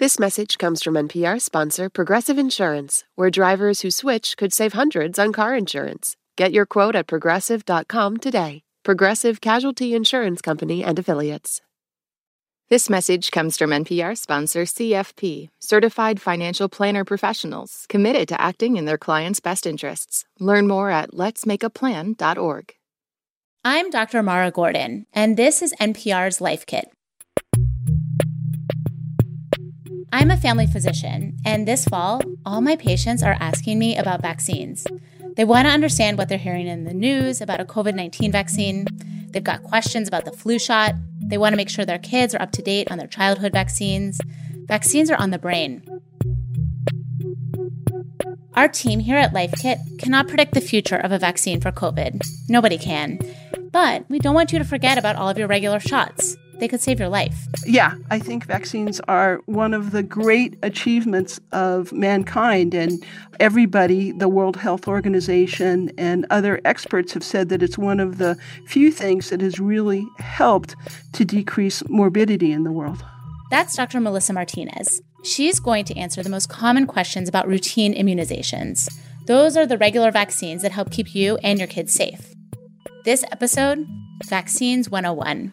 This message comes from NPR sponsor Progressive Insurance, where drivers who switch could save hundreds on car insurance. Get your quote at progressive.com today. Progressive Casualty Insurance Company and Affiliates. This message comes from NPR sponsor CFP, Certified Financial Planner Professionals, committed to acting in their clients' best interests. Learn more at letsmakeaplan.org. I'm Dr. Mara Gordon, and this is NPR's Life Kit I'm a family physician, and this fall, all my patients are asking me about vaccines. They want to understand what they're hearing in the news about a COVID 19 vaccine. They've got questions about the flu shot. They want to make sure their kids are up to date on their childhood vaccines. Vaccines are on the brain. Our team here at LifeKit cannot predict the future of a vaccine for COVID. Nobody can. But we don't want you to forget about all of your regular shots they could save your life. Yeah, I think vaccines are one of the great achievements of mankind. And everybody, the World Health Organization and other experts have said that it's one of the few things that has really helped to decrease morbidity in the world. That's Dr. Melissa Martinez. She's going to answer the most common questions about routine immunizations. Those are the regular vaccines that help keep you and your kids safe. This episode Vaccines 101.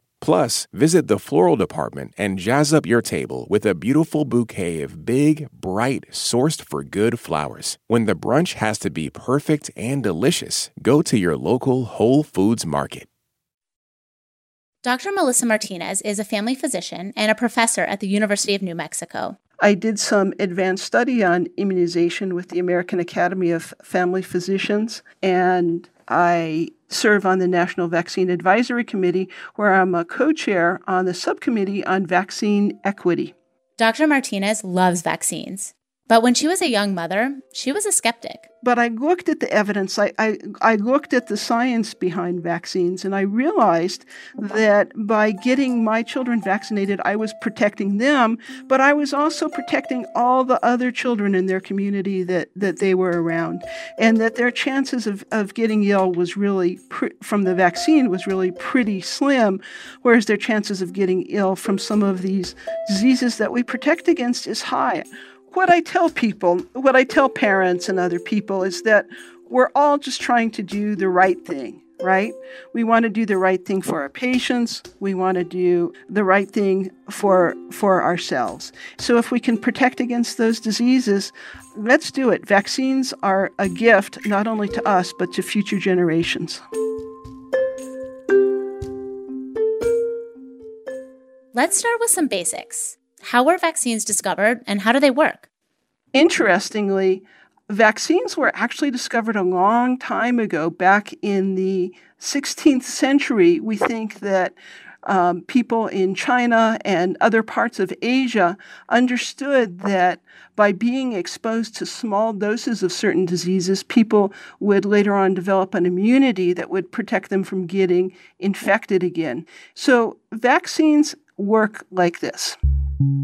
Plus, visit the floral department and jazz up your table with a beautiful bouquet of big, bright, sourced for good flowers. When the brunch has to be perfect and delicious, go to your local Whole Foods market. Dr. Melissa Martinez is a family physician and a professor at the University of New Mexico. I did some advanced study on immunization with the American Academy of Family Physicians, and I serve on the National Vaccine Advisory Committee, where I'm a co chair on the subcommittee on vaccine equity. Dr. Martinez loves vaccines. But when she was a young mother, she was a skeptic. But I looked at the evidence, I, I, I, looked at the science behind vaccines, and I realized that by getting my children vaccinated, I was protecting them, but I was also protecting all the other children in their community that, that they were around, and that their chances of, of getting ill was really, from the vaccine, was really pretty slim, whereas their chances of getting ill from some of these diseases that we protect against is high what I tell people, what I tell parents and other people is that we're all just trying to do the right thing, right? We want to do the right thing for our patients. We want to do the right thing for for ourselves. So if we can protect against those diseases, let's do it. Vaccines are a gift not only to us but to future generations. Let's start with some basics. How were vaccines discovered and how do they work? Interestingly, vaccines were actually discovered a long time ago, back in the 16th century. We think that um, people in China and other parts of Asia understood that by being exposed to small doses of certain diseases, people would later on develop an immunity that would protect them from getting infected again. So, vaccines work like this.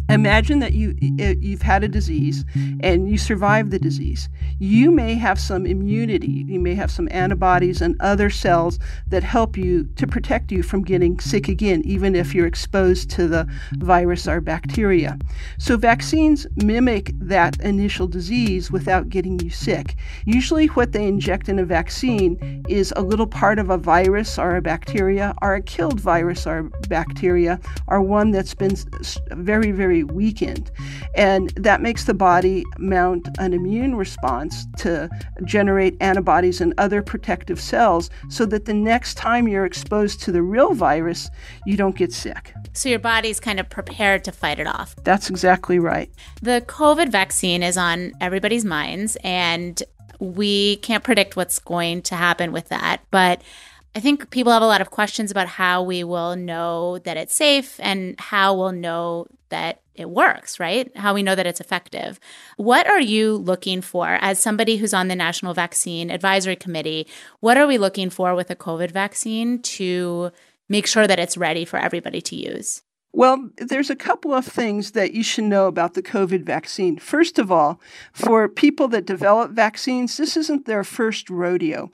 Imagine that you you've had a disease and you survive the disease. You may have some immunity. You may have some antibodies and other cells that help you to protect you from getting sick again, even if you're exposed to the virus or bacteria. So vaccines mimic that initial disease without getting you sick. Usually, what they inject in a vaccine is a little part of a virus or a bacteria, or a killed virus or bacteria, or one that's been very very, very weakened. And that makes the body mount an immune response to generate antibodies and other protective cells so that the next time you're exposed to the real virus, you don't get sick. So your body's kind of prepared to fight it off. That's exactly right. The COVID vaccine is on everybody's minds, and we can't predict what's going to happen with that. But I think people have a lot of questions about how we will know that it's safe and how we'll know that it works, right? How we know that it's effective. What are you looking for as somebody who's on the National Vaccine Advisory Committee? What are we looking for with a COVID vaccine to make sure that it's ready for everybody to use? Well, there's a couple of things that you should know about the COVID vaccine. First of all, for people that develop vaccines, this isn't their first rodeo.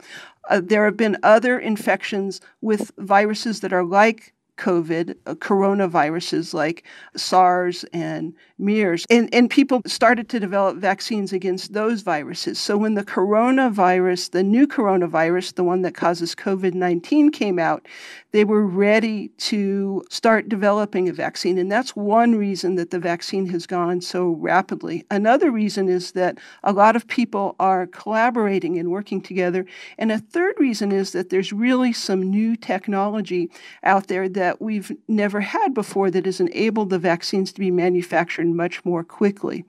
Uh, there have been other infections with viruses that are like COVID, uh, coronaviruses like SARS and MERS. And, and people started to develop vaccines against those viruses. So when the coronavirus, the new coronavirus, the one that causes COVID 19, came out, they were ready to start developing a vaccine. And that's one reason that the vaccine has gone so rapidly. Another reason is that a lot of people are collaborating and working together. And a third reason is that there's really some new technology out there that we've never had before that has enabled the vaccines to be manufactured much more quickly.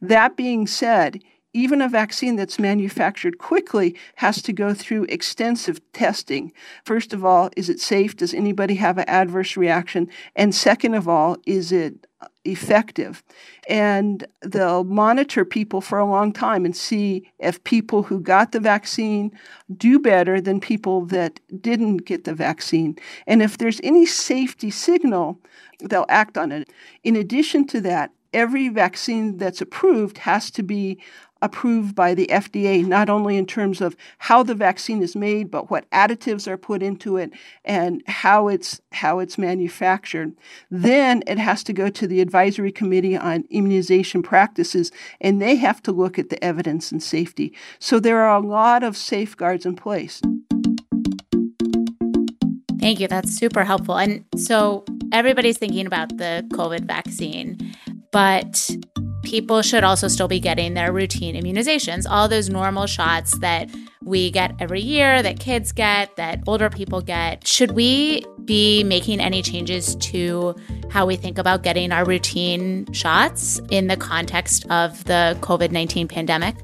That being said, even a vaccine that's manufactured quickly has to go through extensive testing. First of all, is it safe? Does anybody have an adverse reaction? And second of all, is it effective? And they'll monitor people for a long time and see if people who got the vaccine do better than people that didn't get the vaccine. And if there's any safety signal, they'll act on it. In addition to that, every vaccine that's approved has to be approved by the FDA, not only in terms of how the vaccine is made, but what additives are put into it and how it's how it's manufactured. Then it has to go to the advisory committee on immunization practices, and they have to look at the evidence and safety. So there are a lot of safeguards in place. Thank you. That's super helpful. And so everybody's thinking about the COVID vaccine, but people should also still be getting their routine immunizations, all those normal shots that we get every year, that kids get, that older people get. Should we be making any changes to how we think about getting our routine shots in the context of the COVID 19 pandemic?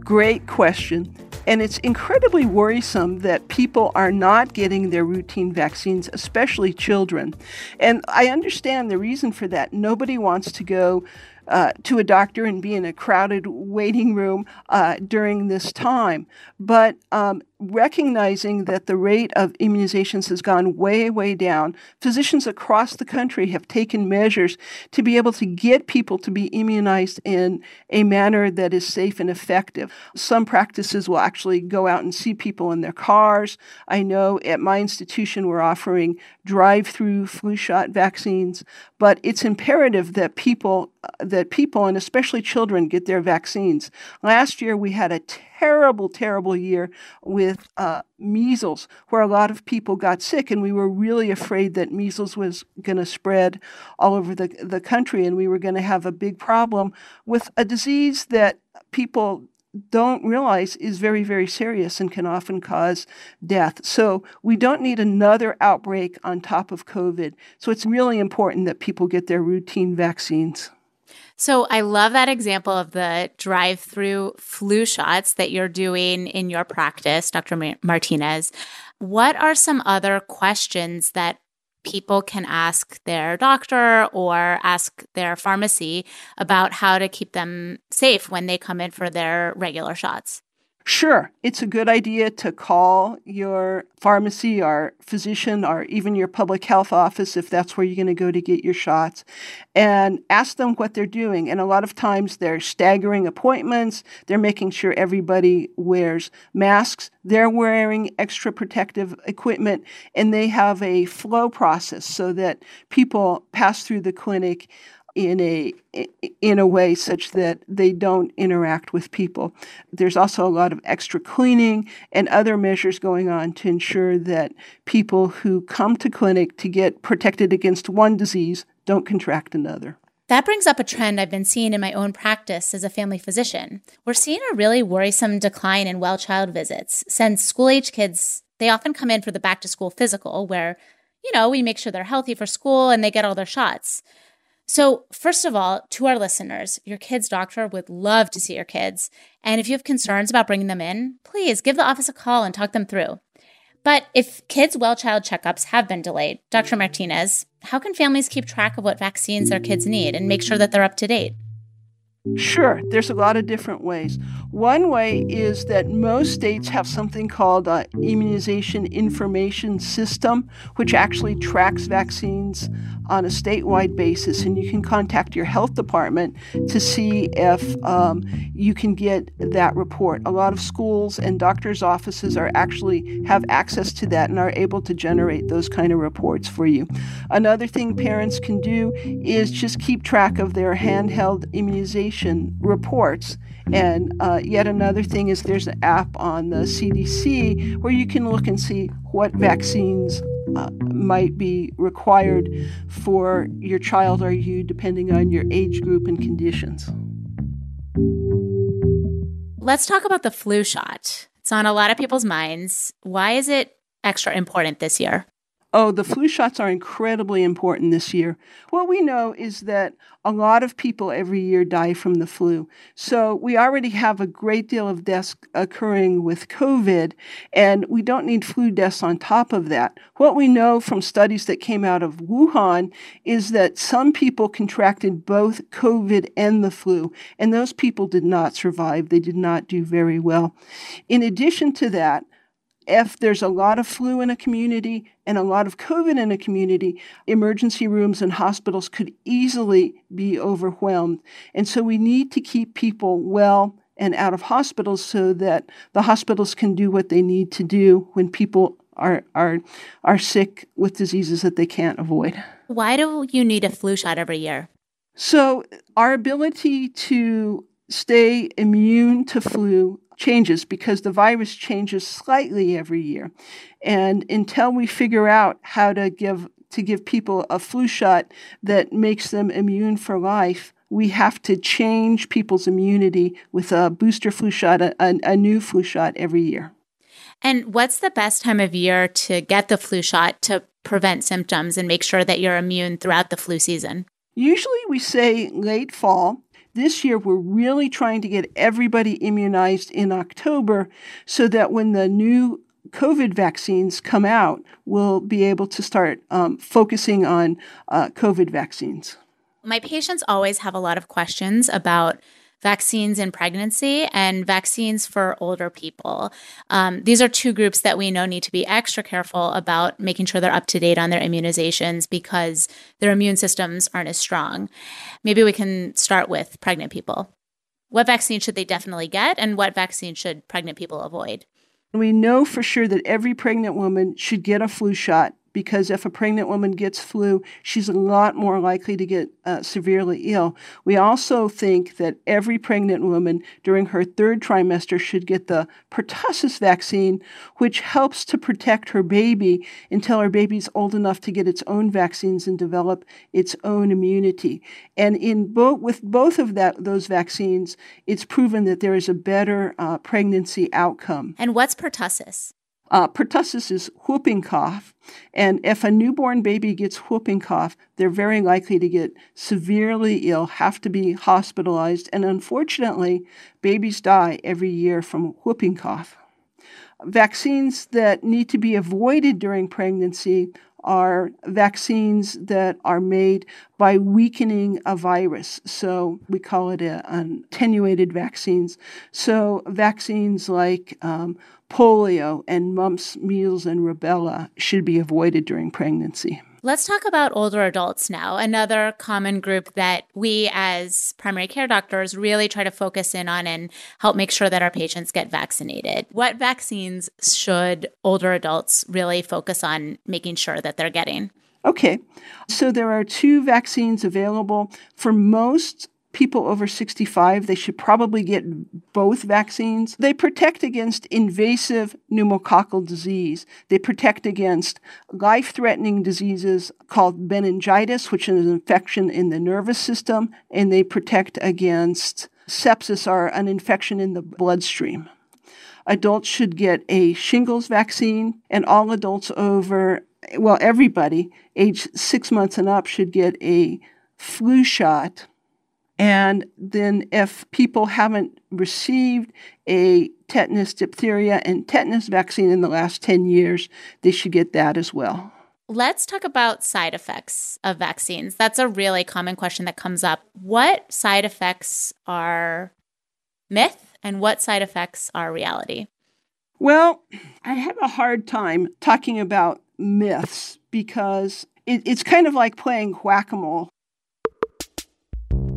Great question. And it's incredibly worrisome that people are not getting their routine vaccines, especially children. And I understand the reason for that. Nobody wants to go uh, to a doctor and be in a crowded waiting room uh, during this time. But um, recognizing that the rate of immunizations has gone way, way down, physicians across the country have taken measures to be able to get people to be immunized in a manner that is safe and effective. Some practices will actually go out and see people in their cars. I know at my institution we're offering drive through flu shot vaccines, but it's imperative that people, that people and especially children get their vaccines. Last year we had a terrible, terrible year with uh, measles, where a lot of people got sick, and we were really afraid that measles was going to spread all over the, the country, and we were going to have a big problem with a disease that people don't realize is very, very serious and can often cause death. So we don't need another outbreak on top of COVID. So it's really important that people get their routine vaccines. So I love that example of the drive through flu shots that you're doing in your practice, Dr. Martinez. What are some other questions that people can ask their doctor or ask their pharmacy about how to keep them safe when they come in for their regular shots? Sure, it's a good idea to call your pharmacy or physician or even your public health office if that's where you're going to go to get your shots and ask them what they're doing. And a lot of times they're staggering appointments, they're making sure everybody wears masks, they're wearing extra protective equipment, and they have a flow process so that people pass through the clinic in a in a way such that they don't interact with people. There's also a lot of extra cleaning and other measures going on to ensure that people who come to clinic to get protected against one disease don't contract another. That brings up a trend I've been seeing in my own practice as a family physician. We're seeing a really worrisome decline in well child visits since school age kids, they often come in for the back to school physical where, you know, we make sure they're healthy for school and they get all their shots. So, first of all, to our listeners, your kid's doctor would love to see your kids. And if you have concerns about bringing them in, please give the office a call and talk them through. But if kids' well child checkups have been delayed, Dr. Martinez, how can families keep track of what vaccines their kids need and make sure that they're up to date? Sure, there's a lot of different ways. One way is that most states have something called an immunization information system, which actually tracks vaccines on a statewide basis, and you can contact your health department to see if um, you can get that report. A lot of schools and doctors' offices are actually have access to that and are able to generate those kind of reports for you. Another thing parents can do is just keep track of their handheld immunization reports. And uh, yet another thing is there's an app on the CDC where you can look and see what vaccines uh, might be required for your child or you, depending on your age group and conditions. Let's talk about the flu shot. It's on a lot of people's minds. Why is it extra important this year? Oh, the flu shots are incredibly important this year. What we know is that a lot of people every year die from the flu. So we already have a great deal of deaths occurring with COVID, and we don't need flu deaths on top of that. What we know from studies that came out of Wuhan is that some people contracted both COVID and the flu, and those people did not survive. They did not do very well. In addition to that, if there's a lot of flu in a community and a lot of COVID in a community, emergency rooms and hospitals could easily be overwhelmed. And so we need to keep people well and out of hospitals so that the hospitals can do what they need to do when people are are are sick with diseases that they can't avoid. Why do you need a flu shot every year? So our ability to stay immune to flu changes because the virus changes slightly every year. And until we figure out how to give to give people a flu shot that makes them immune for life, we have to change people's immunity with a booster flu shot, a, a, new flu shot every year. And what's the best time of year to get the flu shot to prevent symptoms and make sure that you're immune throughout the flu season? Usually we say late fall this year, we're really trying to get everybody immunized in October so that when the new COVID vaccines come out, we'll be able to start um, focusing on uh, COVID vaccines. My patients always have a lot of questions about vaccines in pregnancy and vaccines for older people. Um, these are two groups that we know need to be extra careful about making sure they're up to date on their immunizations because their immune systems aren't as strong. Maybe we can start with pregnant people. What vaccine should they definitely get, and what vaccine should pregnant people avoid? We know for sure that every pregnant woman should get a flu shot because if a pregnant woman gets flu, she's a lot more likely to get uh, severely ill. We also think that every pregnant woman during her third trimester should get the pertussis vaccine, which helps to protect her baby until her baby's old enough to get its own vaccines and develop its own immunity. And in both with both of that those vaccines, it's proven that there is a better uh, pregnancy outcome. And what's pertussis? Uh, pertussis is whooping cough, and if a newborn baby gets whooping cough, they're very likely to get severely ill, have to be hospitalized, and unfortunately, babies die every year from whooping cough. Vaccines that need to be avoided during pregnancy are vaccines that are made by weakening a virus. So we call it a, an attenuated vaccines. So vaccines like um, polio and mumps, measles, and rubella should be avoided during pregnancy. Let's talk about older adults now, another common group that we as primary care doctors really try to focus in on and help make sure that our patients get vaccinated. What vaccines should older adults really focus on making sure that they're getting? Okay, so there are two vaccines available for most people over 65, they should probably get both vaccines. They protect against invasive pneumococcal disease. They protect against life threatening diseases called meningitis, which is an infection in the nervous system, and they protect against sepsis, or an infection in the bloodstream. Adults should get a shingles vaccine, and all adults over, well, everybody age six months and up should get a flu shot and then, if people haven't received a tetanus, diphtheria, and tetanus vaccine in the last 10 years, they should get that as well. Let's talk about side effects of vaccines. That's a really common question that comes up. What side effects are myth and what side effects are reality? Well, I have a hard time talking about myths because it, it's kind of like playing whack a mole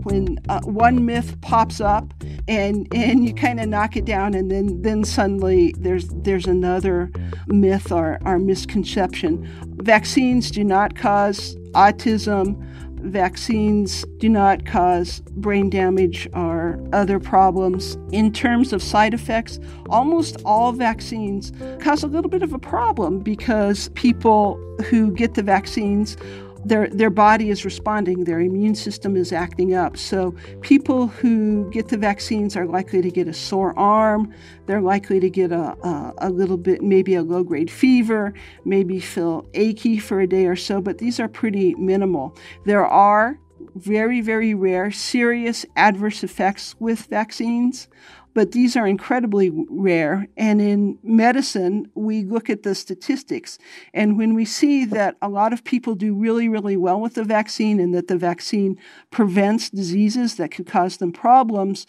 when uh, one myth pops up and and you kind of knock it down and then then suddenly there's there's another myth or, or misconception vaccines do not cause autism vaccines do not cause brain damage or other problems. In terms of side effects, almost all vaccines cause a little bit of a problem because people who get the vaccines their their body is responding, their immune system is acting up. So people who get the vaccines are likely to get a sore arm. They're likely to get a a, a little bit, maybe a low grade fever, maybe feel achy for a day or so. But these are pretty minimal. There are very very rare serious adverse effects with vaccines but these are incredibly rare. And in medicine, we look at the statistics. And when we see that a lot of people do really, really well with the vaccine and that the vaccine prevents diseases that could cause them problems,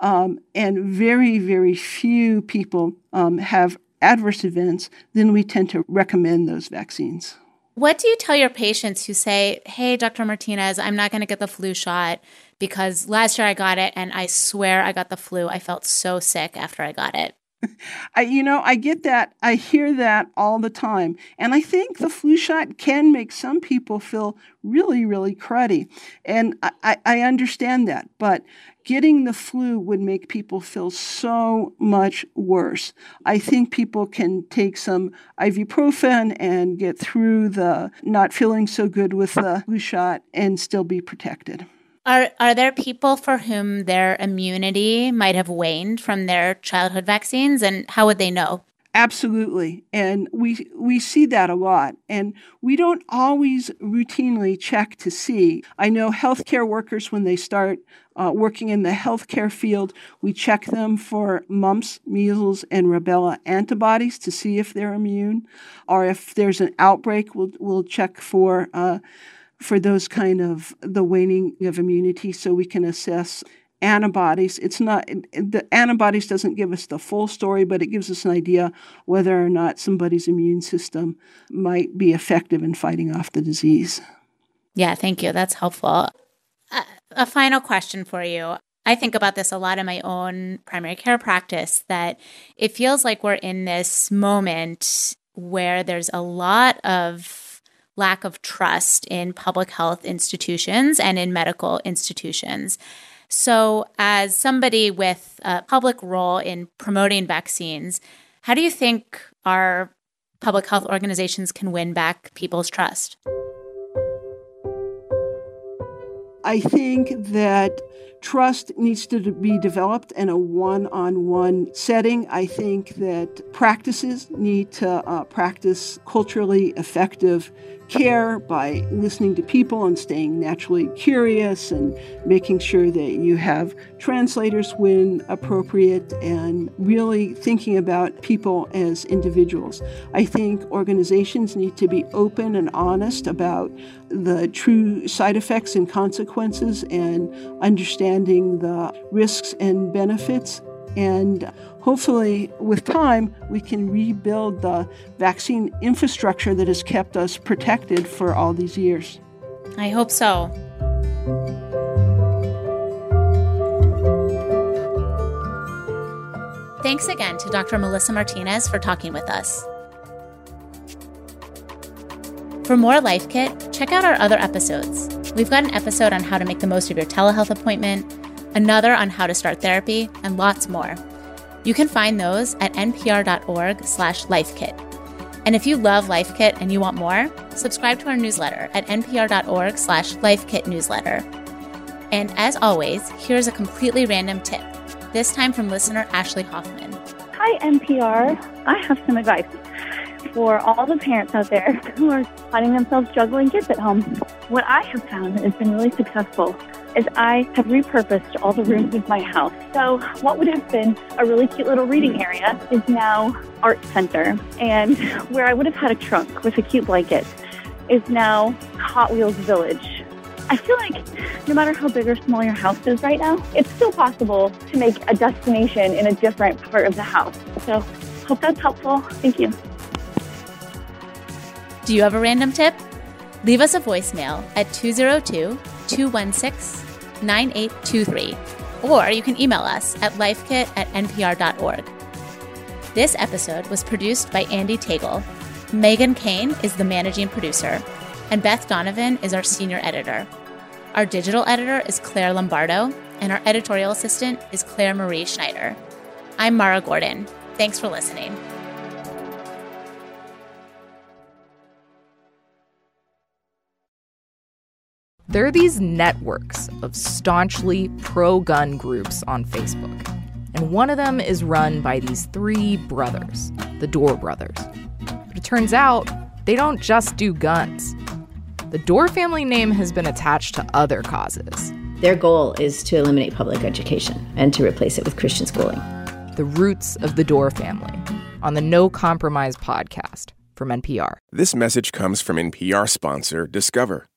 um, and very, very few people um, have adverse events, then we tend to recommend those vaccines. What do you tell your patients who say, Hey, Dr. Martinez, I'm not going to get the flu shot because last year I got it and I swear I got the flu. I felt so sick after I got it. I, you know, I get that. I hear that all the time. And I think the flu shot can make some people feel really, really cruddy. And I, I understand that. But getting the flu would make people feel so much worse. I think people can take some ibuprofen and get through the not feeling so good with the flu shot and still be protected. Are are there people for whom their immunity might have waned from their childhood vaccines and how would they know? Absolutely. And we we see that a lot. And we don't always routinely check to see. I know healthcare workers when they start uh, working in the healthcare field, we check them for mumps, measles, and rubella antibodies to see if they're immune. Or if there's an outbreak, we'll, we'll check for uh, for those kind of the waning of immunity so we can assess antibodies. It's not the antibodies doesn't give us the full story but it gives us an idea whether or not somebody's immune system might be effective in fighting off the disease. Yeah thank you. That's helpful. Uh, a final question for you. I think about this a lot in my own primary care practice that it feels like we're in this moment where there's a lot of lack of trust in public health institutions and in medical institutions. So, as somebody with a public role in promoting vaccines, how do you think our public health organizations can win back people's trust? I think that trust needs to be developed in a one on one setting. I think that practices need to uh, practice culturally effective care by listening to people and staying naturally curious and making sure that you have translators when appropriate and really thinking about people as individuals. I think organizations need to be open and honest about the true side effects and consequences and understanding the risks and benefits and hopefully, with time, we can rebuild the vaccine infrastructure that has kept us protected for all these years. I hope so. Thanks again to Dr. Melissa Martinez for talking with us. For more Life Kit, check out our other episodes. We've got an episode on how to make the most of your telehealth appointment, another on how to start therapy, and lots more. You can find those at npr.org slash lifekit. And if you love Life Kit and you want more, subscribe to our newsletter at npr.org/lifekitnewsletter. And as always, here's a completely random tip. This time from listener Ashley Hoffman. Hi NPR. I have some advice for all the parents out there who are finding themselves juggling kids at home. What I have found has been really successful is I have repurposed all the rooms of my house. So what would have been a really cute little reading area is now art center. And where I would have had a trunk with a cute blanket is now Hot Wheels Village. I feel like no matter how big or small your house is right now, it's still possible to make a destination in a different part of the house. So hope that's helpful. Thank you. Do you have a random tip? Leave us a voicemail at 202 216 9823, or you can email us at lifekit at npr.org. This episode was produced by Andee Tagle. Megan Kane is the managing producer, and Beth Donovan is our senior editor. Our digital editor is Claire Lombardo, and our editorial assistant is Claire Marie Schneider. I'm Mara Gordon. Thanks for listening. There are these networks of staunchly pro gun groups on Facebook, and one of them is run by these three brothers, the Dorr brothers. But it turns out they don't just do guns. The Dorr family name has been attached to other causes. Their goal is to eliminate public education and to replace it with Christian schooling. The Roots of the Dorr Family on the No Compromise podcast from NPR. This message comes from NPR sponsor Discover.